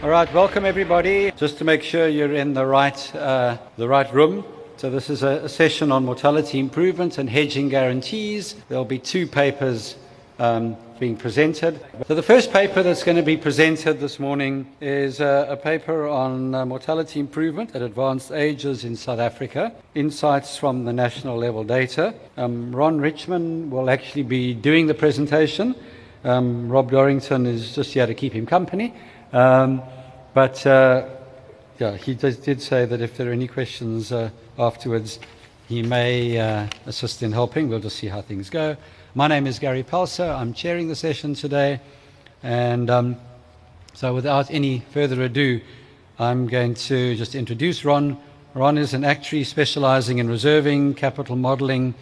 All right, welcome everybody. Just to make sure you're in the right, uh, the right room. So this is a, a, session on mortality improvement and hedging guarantees. There'll be two papers um, being presented. So the first paper that's going to be presented this morning is uh, a paper on uh, mortality improvement at advanced ages in South Africa, insights from the national level data. Um, Ron Richman will actually be doing the presentation. Um, Rob Dorrington is just here to keep him company. Um, but uh, yeah, he did, did, say that if there are any questions uh, afterwards, he may uh, assist in helping. We'll just see how things go. My name is Gary Pelser. I'm chairing the session today. And um, so, without any further ado, I'm going to just introduce Ron. Ron is an actuary specializing in reserving, capital modeling,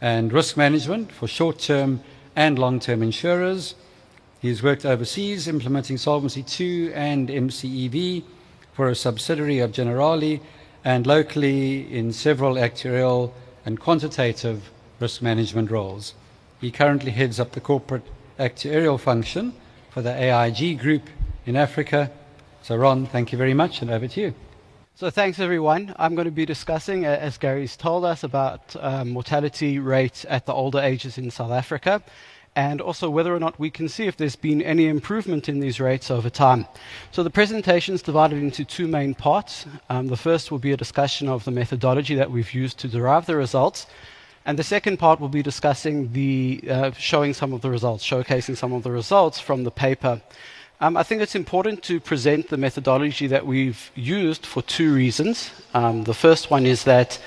and risk management for short term and long term insurers. He's worked overseas implementing Solvency II and MCEV for a subsidiary of Generali and locally in several actuarial and quantitative risk management roles. He currently heads up the corporate actuarial function for the AIG group in Africa. So, Ron, thank you very much, and over to you. So, thanks everyone. I'm going to be discussing, as Gary's told us, about um, mortality rates at the older ages in South Africa and also whether or not we can see if there's been any improvement in these rates over time. So the presentation is divided into two main parts. Um, the first will be a discussion of the methodology that we've used to derive the results. And the second part will be discussing the, uh, showing some of the results, showcasing some of the results from the paper. Um, I think it's important to present the methodology that we've used for two reasons. Um, the first one is that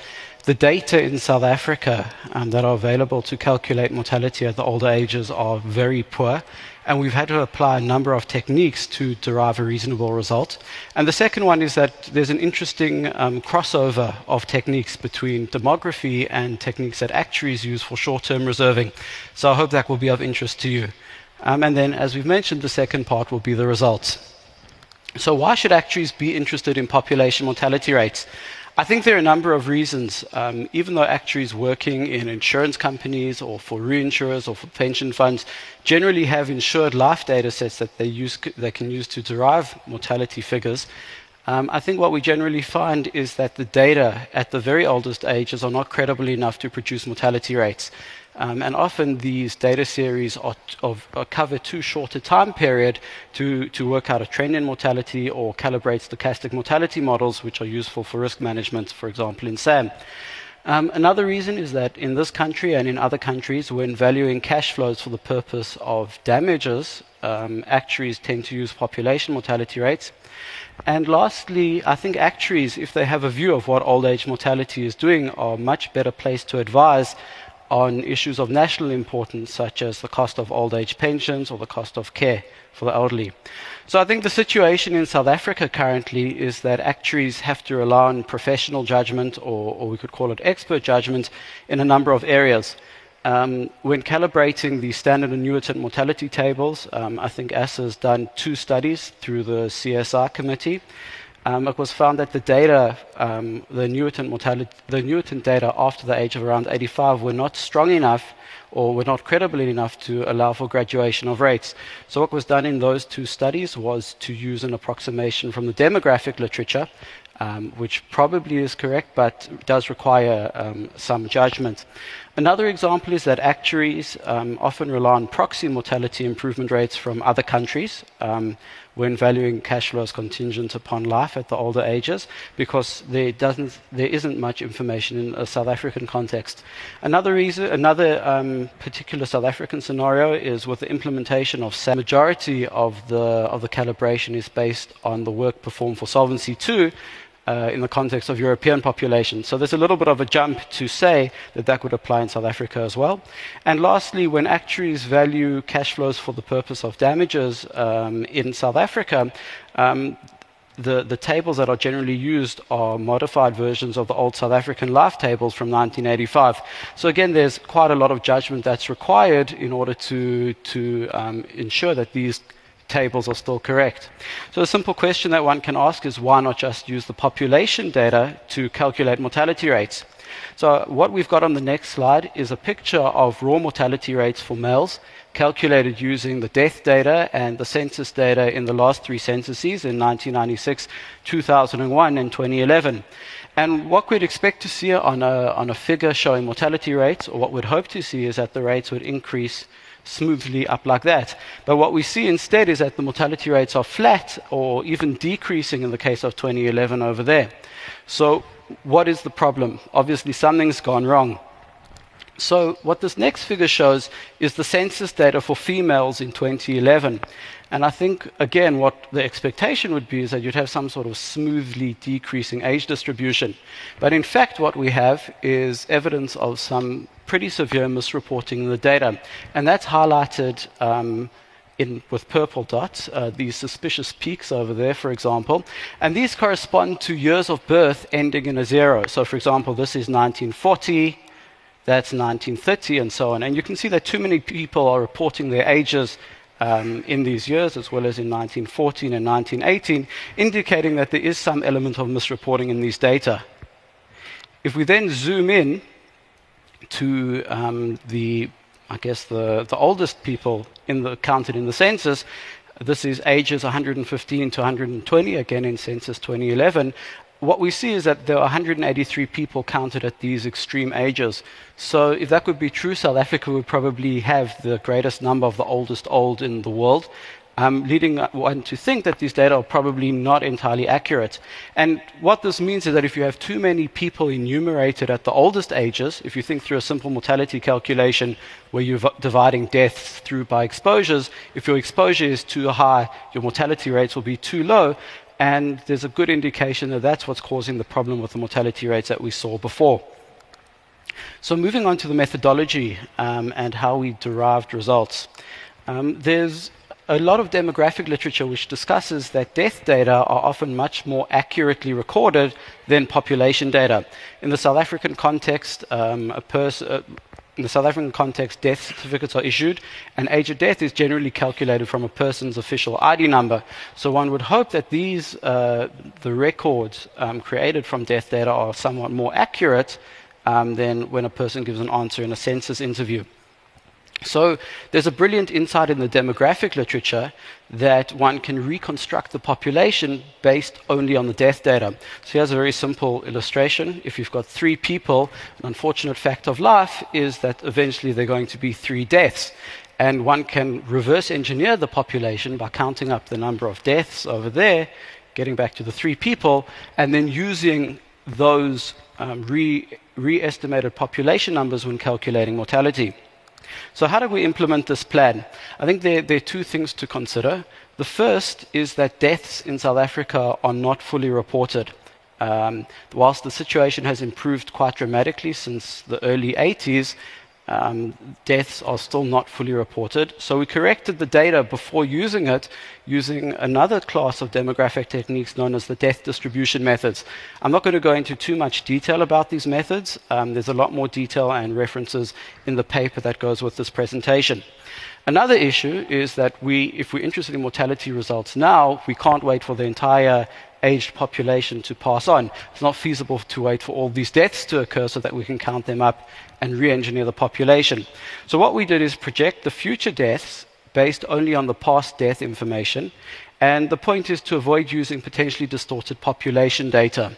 the data in South Africa um, that are available to calculate mortality at the older ages are very poor, and we've had to apply a number of techniques to derive a reasonable result. And the second one is that there's an interesting um, crossover of techniques between demography and techniques that actuaries use for short term reserving. So I hope that will be of interest to you. Um, and then, as we've mentioned, the second part will be the results. So, why should actuaries be interested in population mortality rates? I think there are a number of reasons. Um, even though actuaries working in insurance companies or for reinsurers or for pension funds generally have insured life data sets that they, use, they can use to derive mortality figures, um, I think what we generally find is that the data at the very oldest ages are not credible enough to produce mortality rates. Um, and often these data series are, of, are cover too short a time period to, to work out a trend in mortality or calibrate stochastic mortality models, which are useful for risk management, for example, in SAM. Um, another reason is that in this country and in other countries, when valuing cash flows for the purpose of damages, um, actuaries tend to use population mortality rates. And lastly, I think actuaries, if they have a view of what old age mortality is doing, are much better placed to advise on issues of national importance, such as the cost of old age pensions or the cost of care for the elderly. So I think the situation in South Africa currently is that actuaries have to rely on professional judgment, or, or we could call it expert judgment, in a number of areas. Um, when calibrating the standard annuitant mortality tables, um, I think ASSA has done two studies through the CSI committee um, it was found that the data, um, the annuitant mortality, the annuitant data after the age of around 85 were not strong enough or were not credible enough to allow for graduation of rates. So what was done in those two studies was to use an approximation from the demographic literature, um, which probably is correct, but does require um, some judgment. Another example is that actuaries um, often rely on proxy mortality improvement rates from other countries um, when valuing cash flows contingent upon life at the older ages because there doesn't there isn't much information in a South African context. Another reason another um, particular South African scenario is with the implementation of SAM. Majority of the of the calibration is based on the work performed for Solvency II uh, in the context of European population. So there's a little bit of a jump to say that that would apply in South Africa as well. And lastly, when actuaries value cash flows for the purpose of damages um, in South Africa, um, the, the tables that are generally used are modified versions of the old South African life tables from 1985. So again, there's quite a lot of judgment that's required in order to, to um, ensure that these tables are still correct. So a simple question that one can ask is why not just use the population data to calculate mortality rates? So, what we've got on the next slide is a picture of raw mortality rates for males calculated using the death data and the census data in the last three censuses in 1996, 2001, and 2011. And what we'd expect to see on a, on a figure showing mortality rates, or what we'd hope to see, is that the rates would increase smoothly up like that. But what we see instead is that the mortality rates are flat or even decreasing in the case of 2011 over there. So, what is the problem? Obviously, something's gone wrong. So, what this next figure shows is the census data for females in 2011. And I think, again, what the expectation would be is that you'd have some sort of smoothly decreasing age distribution. But in fact, what we have is evidence of some pretty severe misreporting in the data. And that's highlighted um, in, with purple dots, uh, these suspicious peaks over there, for example. And these correspond to years of birth ending in a zero. So, for example, this is 1940, that's 1930, and so on. And you can see that too many people are reporting their ages um, in these years, as well as in 1914 and 1918, indicating that there is some element of misreporting in these data. If we then zoom in to um, the, I guess, the, the oldest people in the, counted in the census, this is ages 115 to 120, again in census 2011 what we see is that there are 183 people counted at these extreme ages. So, if that could be true, South Africa would probably have the greatest number of the oldest old in the world, um, leading one to think that these data are probably not entirely accurate. And what this means is that if you have too many people enumerated at the oldest ages, if you think through a simple mortality calculation where you're dividing deaths through by exposures, if your exposure is too high, your mortality rates will be too low, and there's a good indication that that's what's causing the problem with the mortality rates that we saw before. So, moving on to the methodology um, and how we derived results. Um, there's a lot of demographic literature which discusses that death data are often much more accurately recorded than population data. In the South African context, um, a person, uh, in the South African context, death certificates are issued, and age of death is generally calculated from a person's official ID number. So one would hope that these, uh, the records um, created from death data, are somewhat more accurate um, than when a person gives an answer in a census interview. So there's a brilliant insight in the demographic literature that one can reconstruct the population based only on the death data. So here's a very simple illustration. If you've got three people, an unfortunate fact of life is that eventually there are going to be three deaths. And one can reverse engineer the population by counting up the number of deaths over there, getting back to the three people, and then using those um, re estimated population numbers when calculating mortality. So, how do we implement this plan? I think there, there, are two things to consider. The first is that deaths in South Africa are not fully reported. Um, whilst the situation has improved quite dramatically since the early 80s, um, deaths are still not fully reported. So we corrected the data before using it using another class of demographic techniques known as the death distribution methods. I'm not going to go into too much detail about these methods. Um, there's a lot more detail and references in the paper that goes with this presentation. Another issue is that we, if we're interested in mortality results now, we can't wait for the entire aged population to pass on. It's not feasible to wait for all these deaths to occur so that we can count them up and re engineer the population. So, what we did is project the future deaths based only on the past death information. And the point is to avoid using potentially distorted population data.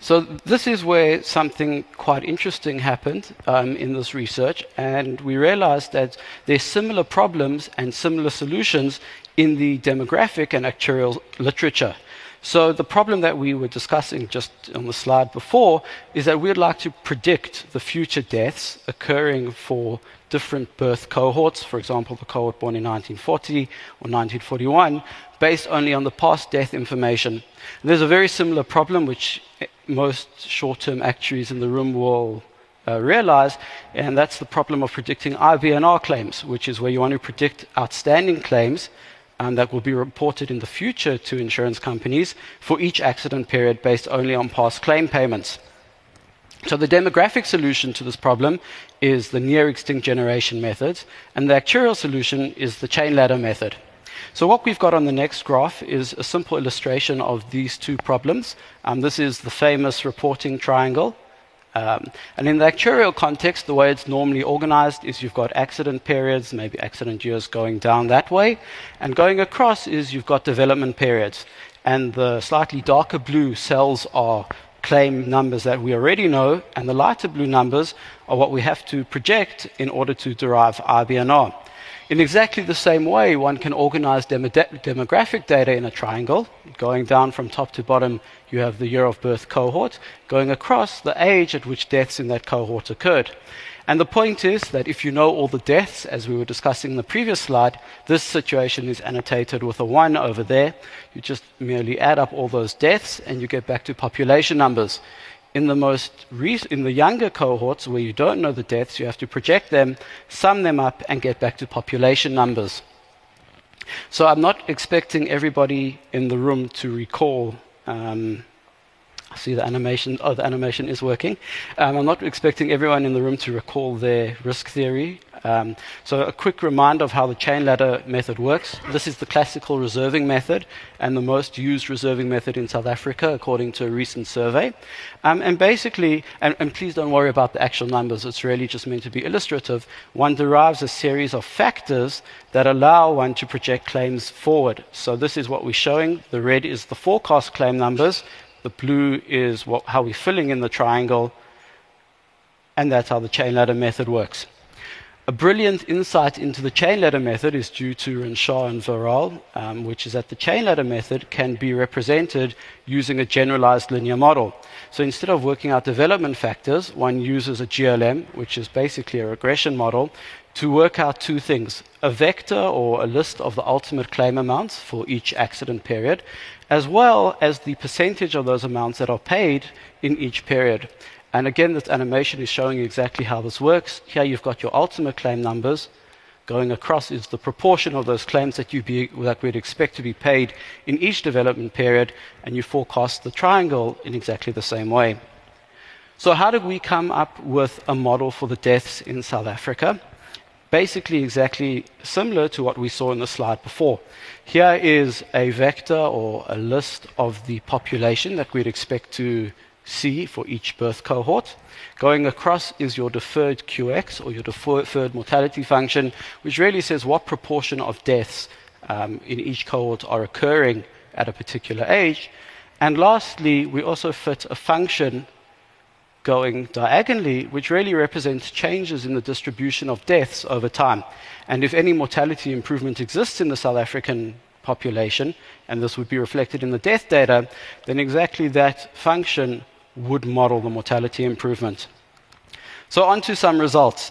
So, this is where something quite interesting happened um, in this research, and we realized that there's similar problems and similar solutions in the demographic and actuarial literature. So, the problem that we were discussing just on the slide before is that we'd like to predict the future deaths occurring for different birth cohorts, for example, the cohort born in 1940 or 1941, based only on the past death information. There's a very similar problem which most short term actuaries in the room will uh, realize, and that's the problem of predicting IBNR claims, which is where you want to predict outstanding claims um, that will be reported in the future to insurance companies for each accident period based only on past claim payments. So, the demographic solution to this problem is the near extinct generation method, and the actuarial solution is the chain ladder method. So, what we've got on the next graph is a simple illustration of these two problems. Um, this is the famous reporting triangle Um, and in the actuarial context, the way it's normally organized is you've got accident periods, maybe accident years going down that way, and going across is you've got development periods. And the slightly darker blue cells are claim numbers that we already know, and the lighter blue numbers are what we have to project in order to derive IBNR. In exactly the same way, one can organize dem- demographic data in a triangle. Going down from top to bottom, you have the year of birth cohort. Going across, the age at which deaths in that cohort occurred. And the point is that if you know all the deaths, as we were discussing in the previous slide, this situation is annotated with a 1 over there. You just merely add up all those deaths and you get back to population numbers in the most in the younger cohorts where you don't know the deaths, you have to project them, sum them up, and get back to population numbers. So I'm not expecting everybody in the room to recall. Um, see the animation. Oh, the animation is working. Um, I'm not expecting everyone in the room to recall their risk theory um, so, a quick reminder of how the chain ladder method works. This is the classical reserving method and the most used reserving method in South Africa, according to a recent survey. Um, and basically, and, and, please don't worry about the actual numbers, it's really just meant to be illustrative. One derives a series of factors that allow one to project claims forward. So, this is what we're showing. The red is the forecast claim numbers, the blue is what, how we're filling in the triangle, and that's how the chain ladder method works. A brilliant insight into the chain ladder method is due to Renshaw and Verrall, um, which is that the chain ladder method can be represented using a generalized linear model. So instead of working out development factors, one uses a GLM, which is basically a regression model, to work out two things a vector or a list of the ultimate claim amounts for each accident period, as well as the percentage of those amounts that are paid in each period. And again, this animation is showing you exactly how this works. Here you've got your ultimate claim numbers. Going across is the proportion of those claims that, you be, that we'd expect to be paid in each development period, and you forecast the triangle in exactly the same way. So, how did we come up with a model for the deaths in South Africa? Basically, exactly similar to what we saw in the slide before. Here is a vector or a list of the population that we'd expect to see for each birth cohort. Going across is your deferred QX or your deferred mortality function, which really says what proportion of deaths um, in each cohort are occurring at a particular age. And lastly, we also fit a function going diagonally, which really represents changes in the distribution of deaths over time. And if any mortality improvement exists in the South African population, and this would be reflected in the death data, then exactly that function would model the mortality improvement. So, on to some results.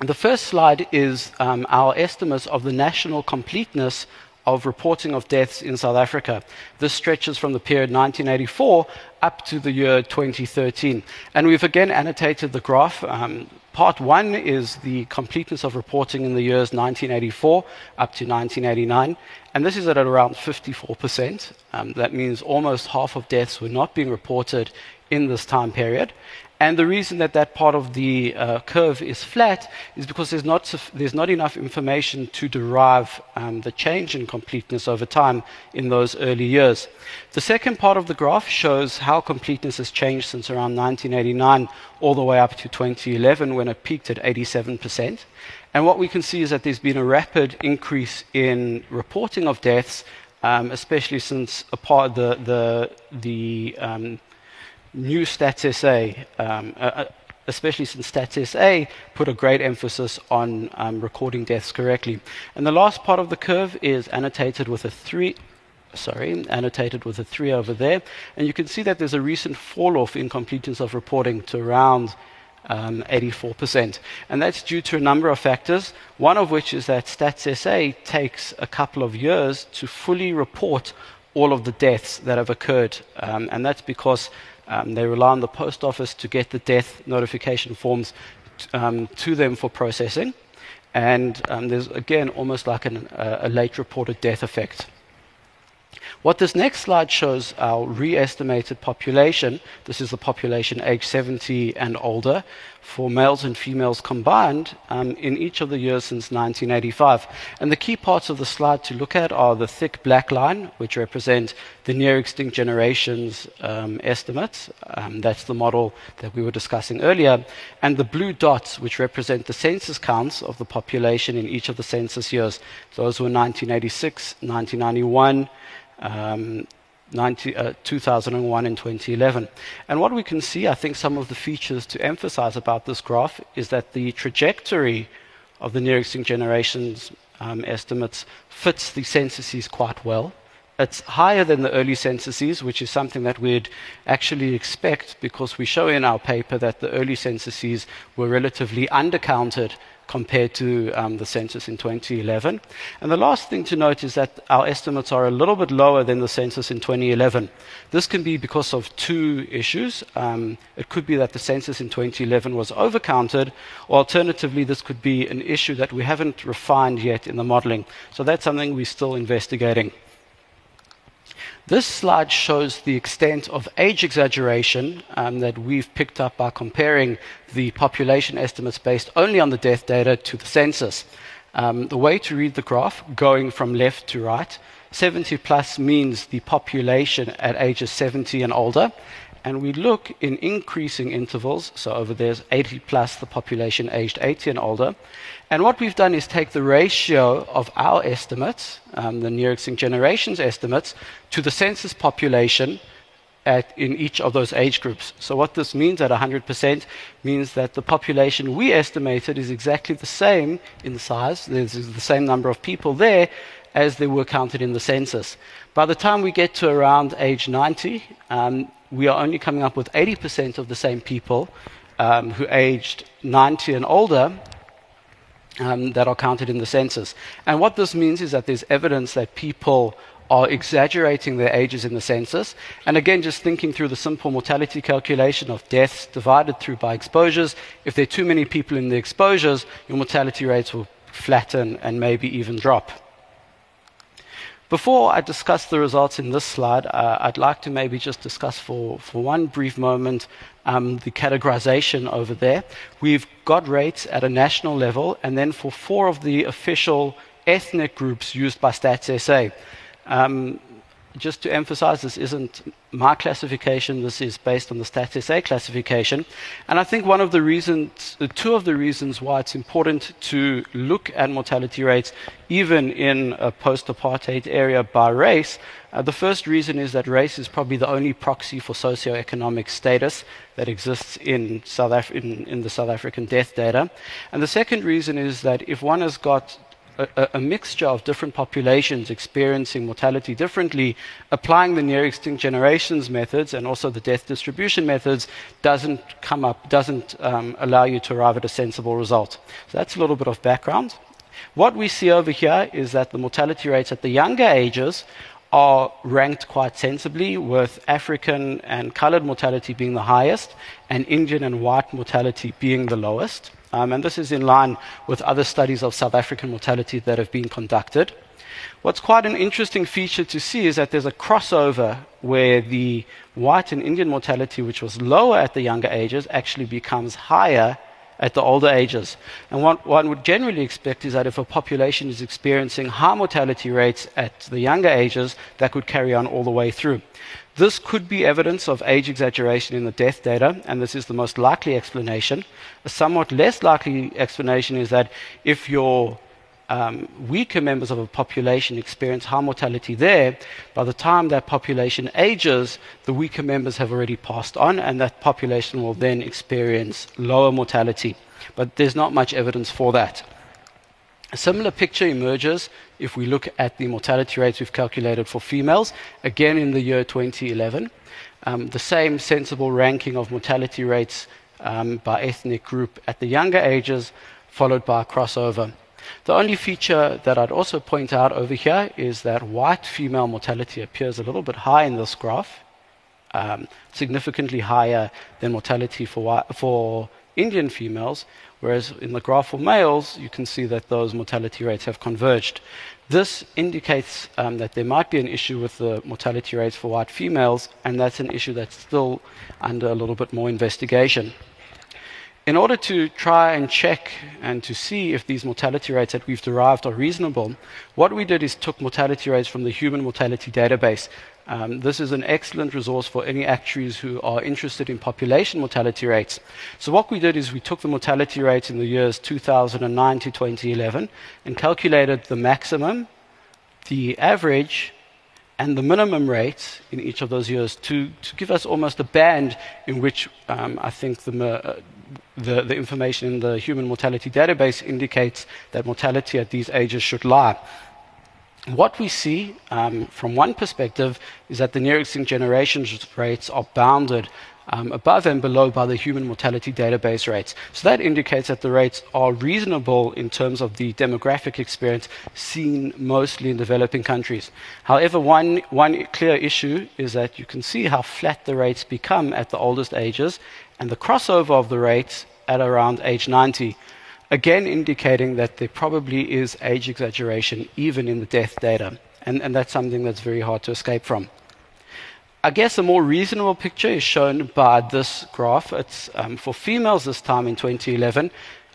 The first slide is um, our estimates of the national completeness of reporting of deaths in South Africa. This stretches from the period 1984 up to the year 2013. And we've again annotated the graph. Um, part one is the completeness of reporting in the years 1984 up to 1989. And this is at around 54%. Um, that means almost half of deaths were not being reported in this time period. And the reason that that part of the uh, curve is flat is because there's not, there's not enough information to derive um, the change in completeness over time in those early years. The second part of the graph shows how completeness has changed since around 1989 all the way up to 2011 when it peaked at 87%. And what we can see is that there's been a rapid increase in reporting of deaths, um, especially since a part the, the, the um, new Stats SA, um, uh, especially since Stats SA put a great emphasis on um, recording deaths correctly. And the last part of the curve is annotated with a three. Sorry, annotated with a three over there. And you can see that there's a recent fall off in completeness of reporting to around um, 84%. And that's due to a number of factors, one of which is that Stats SA takes a couple of years to fully report all of the deaths that have occurred. Um, and that's because um, they rely on the post office to get the death notification forms um, to them for processing. And um, there's, again, almost like an, uh, a late reported death effect. What this next slide shows our re-estimated population. This is the population age 70 and older for males and females combined um, in each of the years since 1985. And the key parts of the slide to look at are the thick black line, which represent the near extinct generations um, estimates. Um, that's the model that we were discussing earlier. And the blue dots, which represent the census counts of the population in each of the census years. Those were 1986, 1991. Um, 90, uh, 2001 and 2011. And what we can see, I think some of the features to emphasize about this graph is that the trajectory of the near extinct generations um, estimates fits the censuses quite well. It's higher than the early censuses, which is something that we'd actually expect because we show in our paper that the early censuses were relatively undercounted compared to um, the census in 2011. And the last thing to note is that our estimates are a little bit lower than the census in 2011. This can be because of two issues. Um, it could be that the census in 2011 was overcounted, or alternatively, this could be an issue that we haven't refined yet in the modeling. So that's something we're still investigating. This slide shows the extent of age exaggeration um, that we've picked up by comparing the population estimates based only on the death data to the census. Um, the way to read the graph, going from left to right, 70 plus means the population at ages 70 and older, and we look in increasing intervals. So over there's 80 plus the population aged 80 and older. And what we've done is take the ratio of our estimates, um, the near extinct generations estimates, to the census population at, in each of those age groups. So what this means at 100% means that the population we estimated is exactly the same in size. There's the same number of people there as they were counted in the census. By the time we get to around age 90, um, we are only coming up with 80% of the same people um, who aged 90 and older um, that are counted in the census. And what this means is that there's evidence that people are exaggerating their ages in the census. And again, just thinking through the simple mortality calculation of deaths divided through by exposures, if there are too many people in the exposures, your mortality rates will flatten and maybe even drop. Before I discuss the results in this slide, uh, I'd like to maybe just discuss for, for one brief moment um, the categorization over there. We've got rates at a national level, and then for four of the official ethnic groups used by Stats SA. Um, just to emphasize, this isn't my classification, this is based on the Stats SA classification. And I think one of the reasons, two of the reasons why it's important to look at mortality rates, even in a post apartheid area by race, uh, the first reason is that race is probably the only proxy for socioeconomic status that exists in, South Af- in, in the South African death data. And the second reason is that if one has got a, a, mixture of different populations experiencing mortality differently, applying the near extinct generations methods and also the death distribution methods doesn't come up, doesn't um, allow you to arrive at a sensible result. So that's a little bit of background. What we see over here is that the mortality rates at the younger ages are ranked quite sensibly, with African and colored mortality being the highest, and Indian and white mortality being the lowest. Um, and this is in line with other studies of South African mortality that have been conducted. What's quite an interesting feature to see is that there's a crossover where the white and Indian mortality, which was lower at the younger ages, actually becomes higher at the older ages. And what one would generally expect is that if a population is experiencing high mortality rates at the younger ages, that could carry on all the way through. This could be evidence of age exaggeration in the death data, and this is the most likely explanation. A somewhat less likely explanation is that if your um, weaker members of a population experience high mortality there, by the time that population ages, the weaker members have already passed on, and that population will then experience lower mortality. But there's not much evidence for that. A similar picture emerges if we look at the mortality rates we've calculated for females, again in the year 2011. Um, the same sensible ranking of mortality rates um, by ethnic group at the younger ages, followed by a crossover. The only feature that I'd also point out over here is that white female mortality appears a little bit high in this graph, um, significantly higher than mortality for, for Indian females, Whereas in the graph for males, you can see that those mortality rates have converged. This indicates um, that there might be an issue with the mortality rates for white females, and that's an issue that's still under a little bit more investigation. In order to try and check and to see if these mortality rates that we've derived are reasonable, what we did is took mortality rates from the Human Mortality Database. Um, this is an excellent resource for any actuaries who are interested in population mortality rates. So, what we did is we took the mortality rates in the years 2009 to 2011 and calculated the maximum, the average, and the minimum rate in each of those years to, to give us almost a band in which um, I think the, uh, the, the information in the human mortality database indicates that mortality at these ages should lie. What we see um, from one perspective is that the near extinct generations rates are bounded um, above and below by the human mortality database rates. So that indicates that the rates are reasonable in terms of the demographic experience seen mostly in developing countries. However, one, one clear issue is that you can see how flat the rates become at the oldest ages and the crossover of the rates at around age 90 again indicating that there probably is age exaggeration even in the death data. And, and, that's something that's very hard to escape from. I guess a more reasonable picture is shown by this graph. It's um, for females this time in 2011.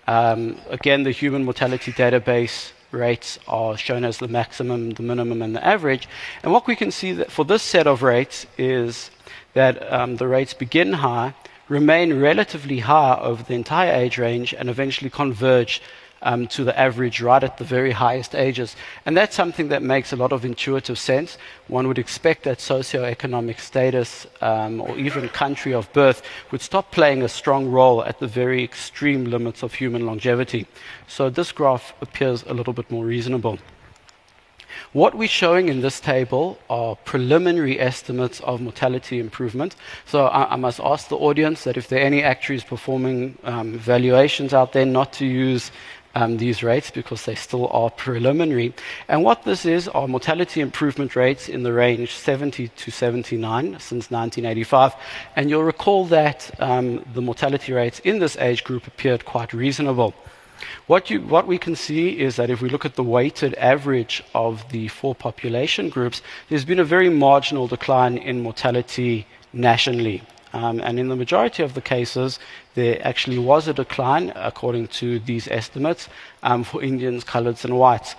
Um, again, the human mortality database rates are shown as the maximum, the minimum, and the average. And what we can see that for this set of rates is that um, the rates begin high, remain relatively high over the entire age range, and eventually converge um, to the average right at the very highest ages. And that's something that makes a lot of intuitive sense. One would expect that socioeconomic status um, or even country of birth would stop playing a strong role at the very extreme limits of human longevity. So this graph appears a little bit more reasonable. What we're showing in this table are preliminary estimates of mortality improvement. So I, I must ask the audience that if there are any actuaries performing um, valuations out there, not to use um, these rates because they still are preliminary. And what this is are mortality improvement rates in the range 70 to 79 since 1985. And you'll recall that um, the mortality rates in this age group appeared quite reasonable. What, you, what, we can see is that if we look at the weighted average of the four population groups, there's been a very marginal decline in mortality nationally. Um, and in the majority of the cases, there actually was a decline, according to these estimates, um, for Indians, coloreds, and whites.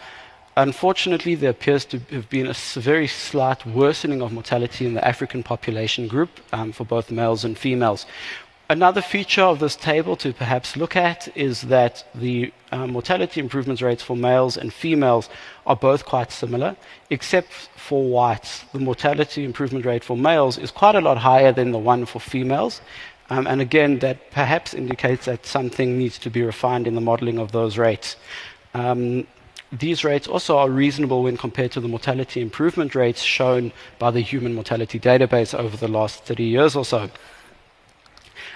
Unfortunately, there appears to have been a very slight worsening of mortality in the African population group um, for both males and females. Another feature of this table to perhaps look at is that the uh, mortality improvement rates for males and females are both quite similar, except for whites. The mortality improvement rate for males is quite a lot higher than the one for females. Um, and again, that perhaps indicates that something needs to be refined in the modeling of those rates. Um, these rates also are reasonable when compared to the mortality improvement rates shown by the Human Mortality Database over the last 30 years or so.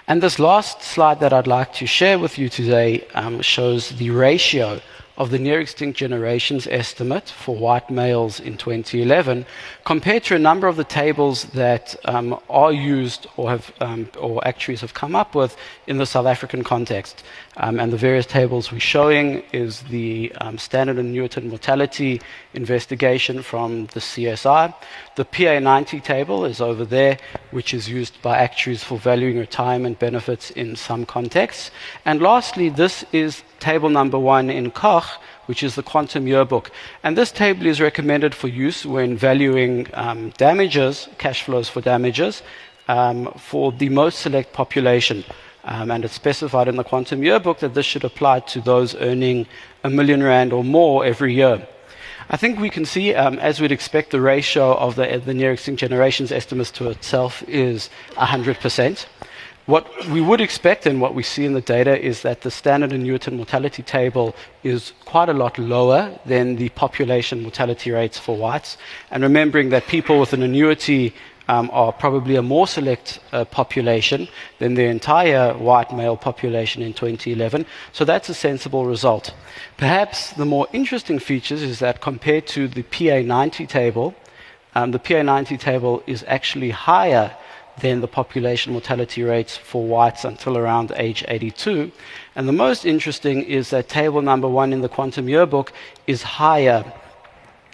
And this last slide that I'd like to share with you today um, shows the ratio of the near extinct generations estimate for white males in 2011 compared to a number of the tables that um, are used or have um, or actuaries have come up with in the South African context. Um, and the various tables we're showing is the um, Standard Annuitant mortality investigation from the CSI. The PA90 table is over there, which is used by actuaries for valuing retirement benefits in some contexts. And lastly, this is table number one in Koch, which is the quantum yearbook. And this table is recommended for use when valuing um, damages, cash flows for damages, um, for the most select population. Um, and it's specified in the Quantum Yearbook that this should apply to those earning a million rand or more every year. I think we can see, um, as we'd expect, the ratio of the, the near extinct generations estimates to itself is 100%. What we would expect and what we see in the data is that the standard annuitant mortality table is quite a lot lower than the population mortality rates for whites. And remembering that people with an annuity um, are probably a more select uh, population than the entire white male population in 2011. So that's a sensible result. Perhaps the more interesting features is that compared to the PA90 table, um, the PA90 table is actually higher than the population mortality rates for whites until around age 82. And the most interesting is that table number one in the quantum yearbook is higher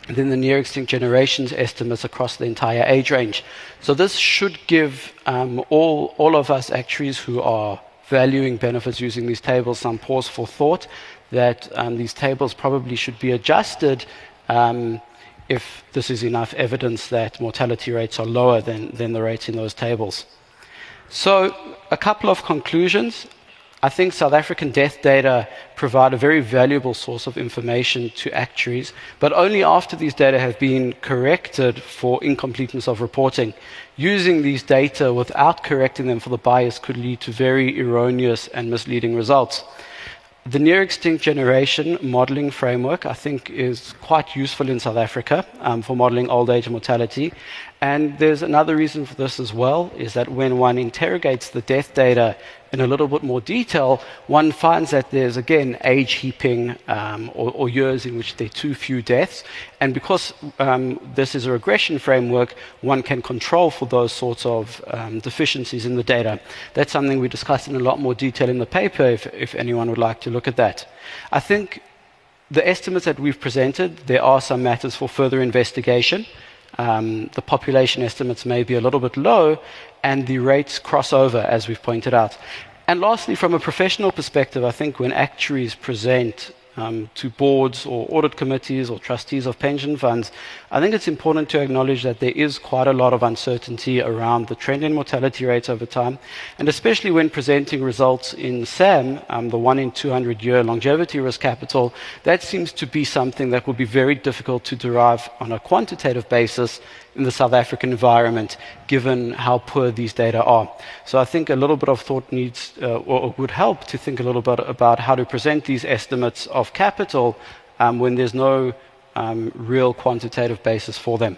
than the near extinct generations estimates across the entire age range. So this should give um, all, all of us actuaries who are valuing benefits using these tables some pause for thought that um, these tables probably should be adjusted um, if this is enough evidence that mortality rates are lower than, than the rates in those tables. So, a couple of conclusions. I think South African death data provide a very valuable source of information to actuaries, but only after these data have been corrected for incompleteness of reporting. Using these data without correcting them for the bias could lead to very erroneous and misleading results. The near extinct generation modeling framework, I think, is quite useful in South Africa um, for modeling old age mortality. And there's another reason for this as well, is that when one interrogates the death data in a little bit more detail, one finds that there's again age heaping um, or, or, years in which there are too few deaths. And because um, this is a regression framework, one can control for those sorts of um, deficiencies in the data. That's something we discussed in a lot more detail in the paper if, if anyone would like to look at that. I think the estimates that we've presented, there are some matters for further investigation. Um, the population estimates may be a little bit low, and the rates cross over, as we've pointed out. And lastly, from a professional perspective, I think when actuaries present um, to boards or audit committees or trustees of pension funds, I think it's important to acknowledge that there is quite a lot of uncertainty around the trend in mortality rates over time, and especially when presenting results in SAM, um, the one in 200 year longevity risk capital, that seems to be something that will be very difficult to derive on a quantitative basis in the South African environment, given how poor these data are. So I think a little bit of thought needs, uh, or would help to think a little bit about how to present these estimates of capital um, when there's no um, real quantitative basis for them.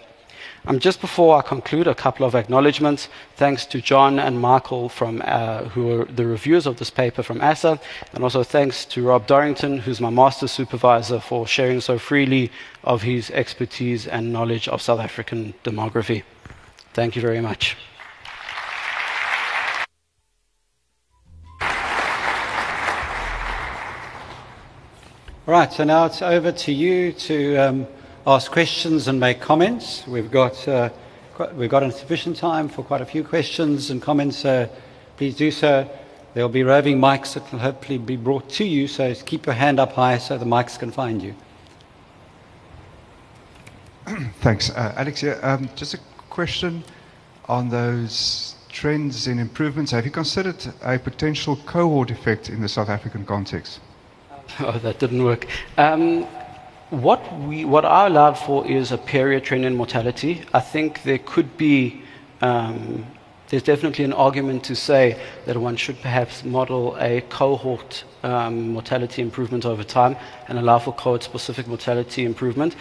Um, just before I conclude, a couple of acknowledgements. Thanks to John and Michael, from, uh, who are the reviewers of this paper from ASSA, and also thanks to Rob Dorrington, who's my master supervisor, for sharing so freely of his expertise and knowledge of South African demography. Thank you very much. Right, so now it's over to you to um, ask questions and make comments. We've got, uh, quite, we've got sufficient time for quite a few questions and comments, so please do so. There will be roving mics that will hopefully be brought to you, so keep your hand up high so the mics can find you. Thanks. Uh, Alex, yeah, um, just a question on those trends in improvements. Have you considered a potential cohort effect in the South African context? Oh, that didn't work. Um, what we what I allowed for is a period trend in mortality. I think there could be um, there's definitely an argument to say that one should perhaps model a cohort um, mortality improvement over time and allow for cohort specific mortality improvement.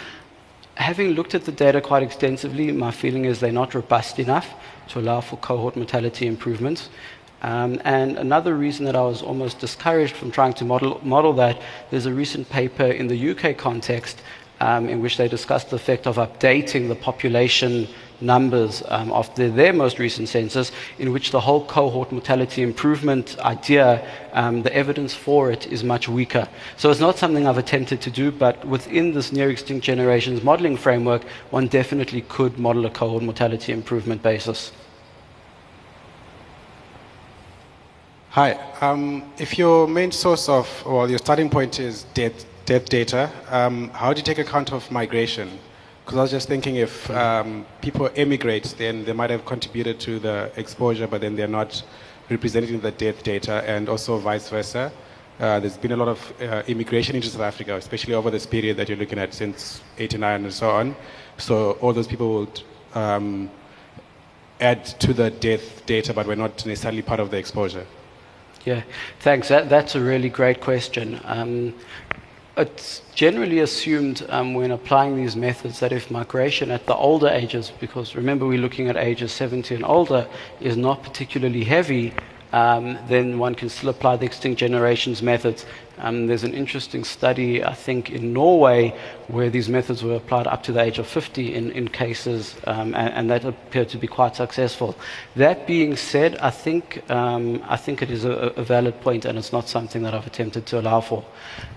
Having looked at the data quite extensively, my feeling is they're not robust enough to allow for cohort mortality improvements. Um, and another reason that I was almost discouraged from trying to model, model that, there's a recent paper in the UK context um, in which they discussed the effect of updating the population numbers um, after their most recent census, in which the whole cohort mortality improvement idea, um, the evidence for it is much weaker. So it's not something I've attempted to do, but within this near extinct generations modeling framework, one definitely could model a cohort mortality improvement basis. Hi. Um, if your main source of, well, your starting point is death, death data, um, how do you take account of migration? Because I was just thinking if um, people emigrate, then they might have contributed to the exposure, but then they're not representing the death data, and also vice versa. Uh, there's been a lot of uh, immigration into South Africa, especially over this period that you're looking at since 89 and so on. So all those people would um, add to the death data, but we're not necessarily part of the exposure. Yeah, thanks. That, that's a really great question. Um, it's generally assumed um, when applying these methods that if migration at the older ages, because remember we're looking at ages 70 and older, is not particularly heavy, um, then one can still apply the extinct generations methods. Um, there's an interesting study, I think, in Norway where these methods were applied up to the age of 50 in, in cases, um, and, and, that appeared to be quite successful. That being said, I think, um, I think it is a, a, valid point, and it's not something that I've attempted to allow for.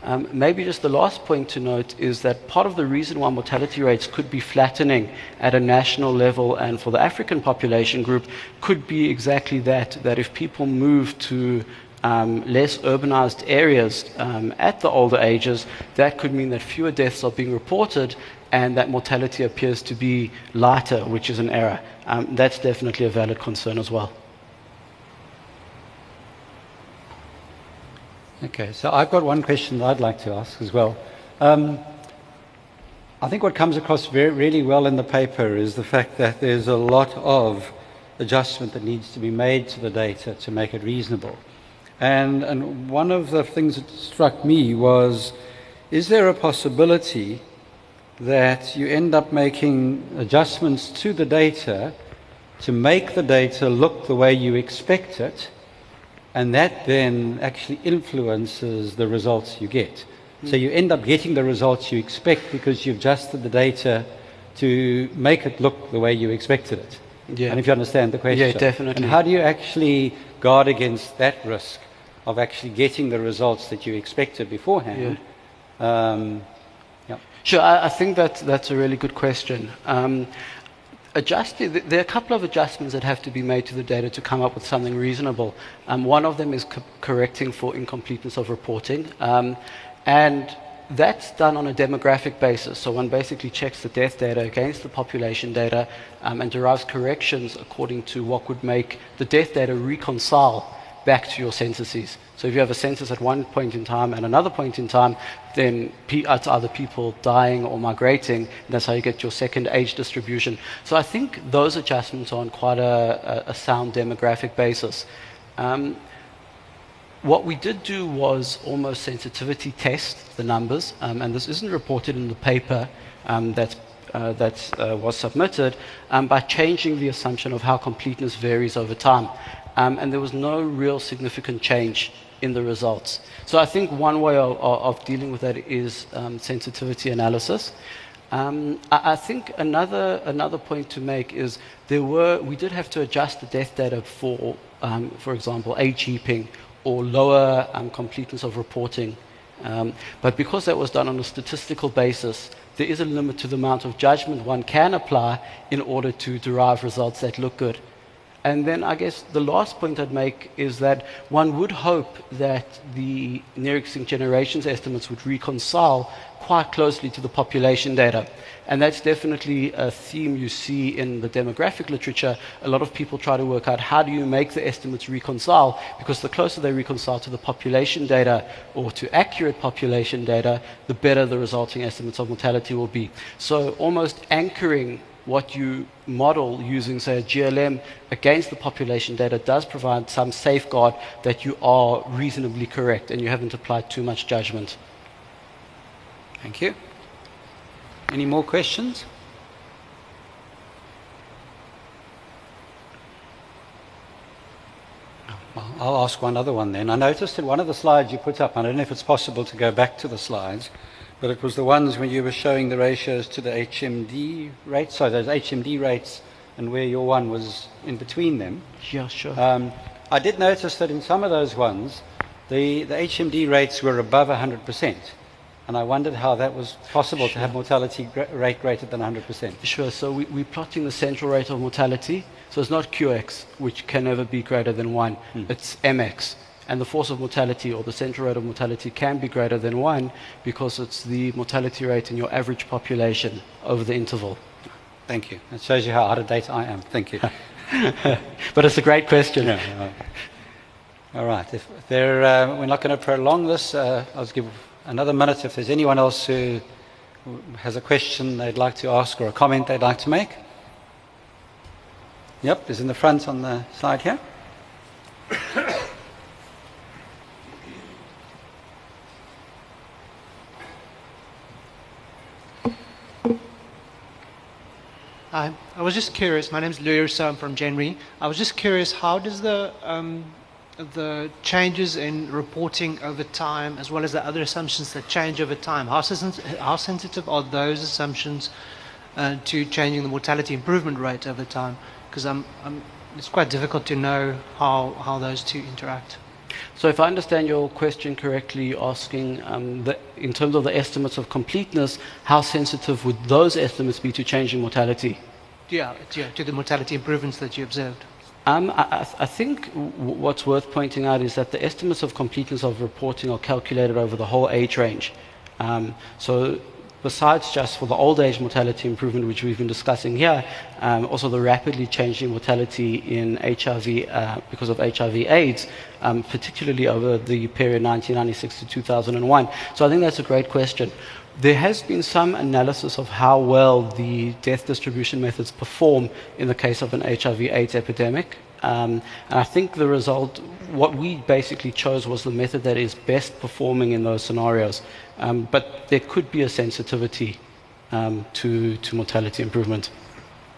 Um, maybe just the last point to note is that part of the reason why mortality rates could be flattening at a national level and for the African population group could be exactly that, that if people move to um, less urbanized areas um, at the older ages, that could mean that fewer deaths are being reported and that mortality appears to be lighter, which is an error. Um, that's definitely a valid concern as well. Okay, so I've got one question that I'd like to ask as well. Um, I think what comes across very, really well in the paper is the fact that there's a lot of adjustment that needs to be made to the data to make it reasonable. And, and one of the things that struck me was is there a possibility that you end up making adjustments to the data to make the data look the way you expect it, and that then actually influences the results you get? So you end up getting the results you expect because you've adjusted the data to make it look the way you expected it. Yeah. And if you understand the question. Yeah, definitely. And how do you actually guard against that risk? Of actually getting the results that you expected beforehand. Yeah. Um, yeah. Sure, I, I, think that that's a really good question. Um, adjusting, there are a couple of adjustments that have to be made to the data to come up with something reasonable. Um, one of them is co- correcting for incompleteness of reporting. Um, and that's done on a demographic basis. So one basically checks the death data against the population data um, and derives corrections according to what would make the death data reconcile back to your censuses. So if you have a census at one point in time and another point in time, then it's either people dying or migrating. that's how you get your second age distribution. So I think those adjustments are on quite a, a, a sound demographic basis. Um, what we did do was almost sensitivity test the numbers, um, and this isn't reported in the paper um, that's uh, that uh, was submitted um, by changing the assumption of how completeness varies over time um, and there was no real significant change in the results. So I think one way of, of dealing with that is um, sensitivity analysis. Um, I, I, think another another point to make is there were we did have to adjust the death data for, um, for example, age heaping or lower um, completeness of reporting. Um, but because that was done on a statistical basis, there is a limit to the amount of judgment one can apply in order to derive results that look good. And then I guess the last point I'd make is that one would hope that the near extinct generations estimates would reconcile quite closely to the population data. And that's definitely a theme you see in the demographic literature. A lot of people try to work out how do you make the estimates reconcile, because the closer they reconcile to the population data or to accurate population data, the better the resulting estimates of mortality will be. So almost anchoring what you model using, say, a GLM against the population data does provide some safeguard that you are reasonably correct and you haven't applied too much judgment. Thank you. Any more questions? I'll ask one other one then. I noticed in one of the slides you put up, I don't know if it's possible to go back to the slides, but it was the ones when you were showing the ratios to the HMD rates, so those HMD rates and where your one was in between them. Yeah, sure. Um, I did notice that in some of those ones, the, the HMD rates were above 100%. And I wondered how that was possible sure. to have mortality rate greater than 100%. Sure. So we, we're plotting the central rate of mortality. So it's not QX, which can never be greater than 1. Hmm. It's MX and the force of mortality or the central rate of mortality can be greater than 1 because it's the mortality rate in your average population over the interval. Thank you. That shows you how out of date I am. Thank you. but it's a great question. Yeah, All right. If there, uh, we're not going to prolong this. Uh, I'll give another minute if there's anyone else who has a question they'd like to ask or a comment they'd like to make. Yep, is in the front on the slide here. Hi, I was just curious. My name is Luyersa. I'm from Genri. I was just curious, how does the um, the changes in reporting over time, as well as the other assumptions that change over time, how, how sensitive are those assumptions uh, to changing the mortality improvement rate over time? Because I'm, I'm, it's quite difficult to know how, how those two interact. So, if I understand your question correctly, you're asking um, the, in terms of the estimates of completeness, how sensitive would those estimates be to changing mortality? Yeah, yeah, to the mortality improvements that you observed. Um, I, I, think w- what's worth pointing out is that the estimates of completeness of reporting are calculated over the whole age range. Um, so besides just for the old age mortality improvement, which we've been discussing here, um, also the rapidly changing mortality in HIV uh, because of HIV/AIDS, um, particularly over the period 1996 to 2001. So I think that's a great question. There has been some analysis of how well the death distribution methods perform in the case of an HIV/AIDS epidemic. Um, and I think the result, what we basically chose was the method that is best performing in those scenarios. Um, but there could be a sensitivity um, to, to mortality improvement.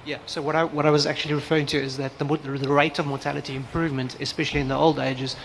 Yeah, so what I, what I was actually referring to is that the, the rate of mortality improvement, especially in the old ages,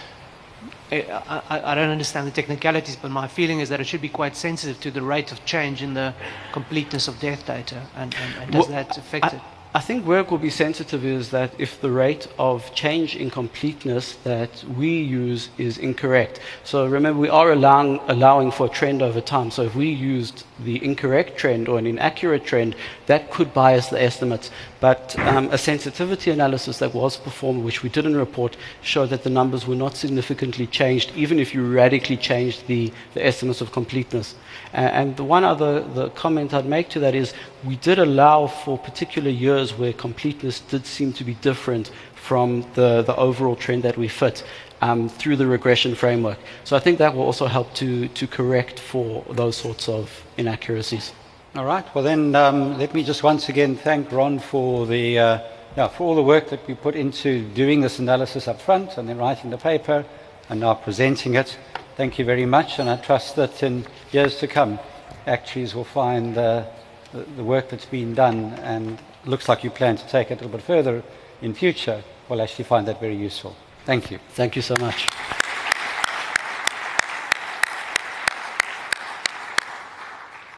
I, I, I, don't understand the technicalities, but my feeling is that it should be quite sensitive to the rate of change in the completeness of death data. And, and, and does well, that affect I, it? I think where it will be sensitive is that if the rate of change in completeness that we use is incorrect. So remember, we are allowing, allowing for a trend over time. So if we used the incorrect trend or an inaccurate trend, that could bias the estimates. But um, a sensitivity analysis that was performed, which we didn't report, showed that the numbers were not significantly changed, even if you radically changed the, the estimates of completeness. And the one other the comment I'd make to that is we did allow for particular years where completeness did seem to be different from the, the overall trend that we fit um, through the regression framework. So I think that will also help to, to correct for those sorts of inaccuracies. All right. Well, then um, let me just once again thank Ron for the uh, yeah, for all the work that we put into doing this analysis up front and then writing the paper and now presenting it. Thank you very much, and I trust that in years to come, actuaries will find uh, the, the work that's been done and looks like you plan to take it a little bit further in future will actually find that very useful. Thank you. Thank you so much.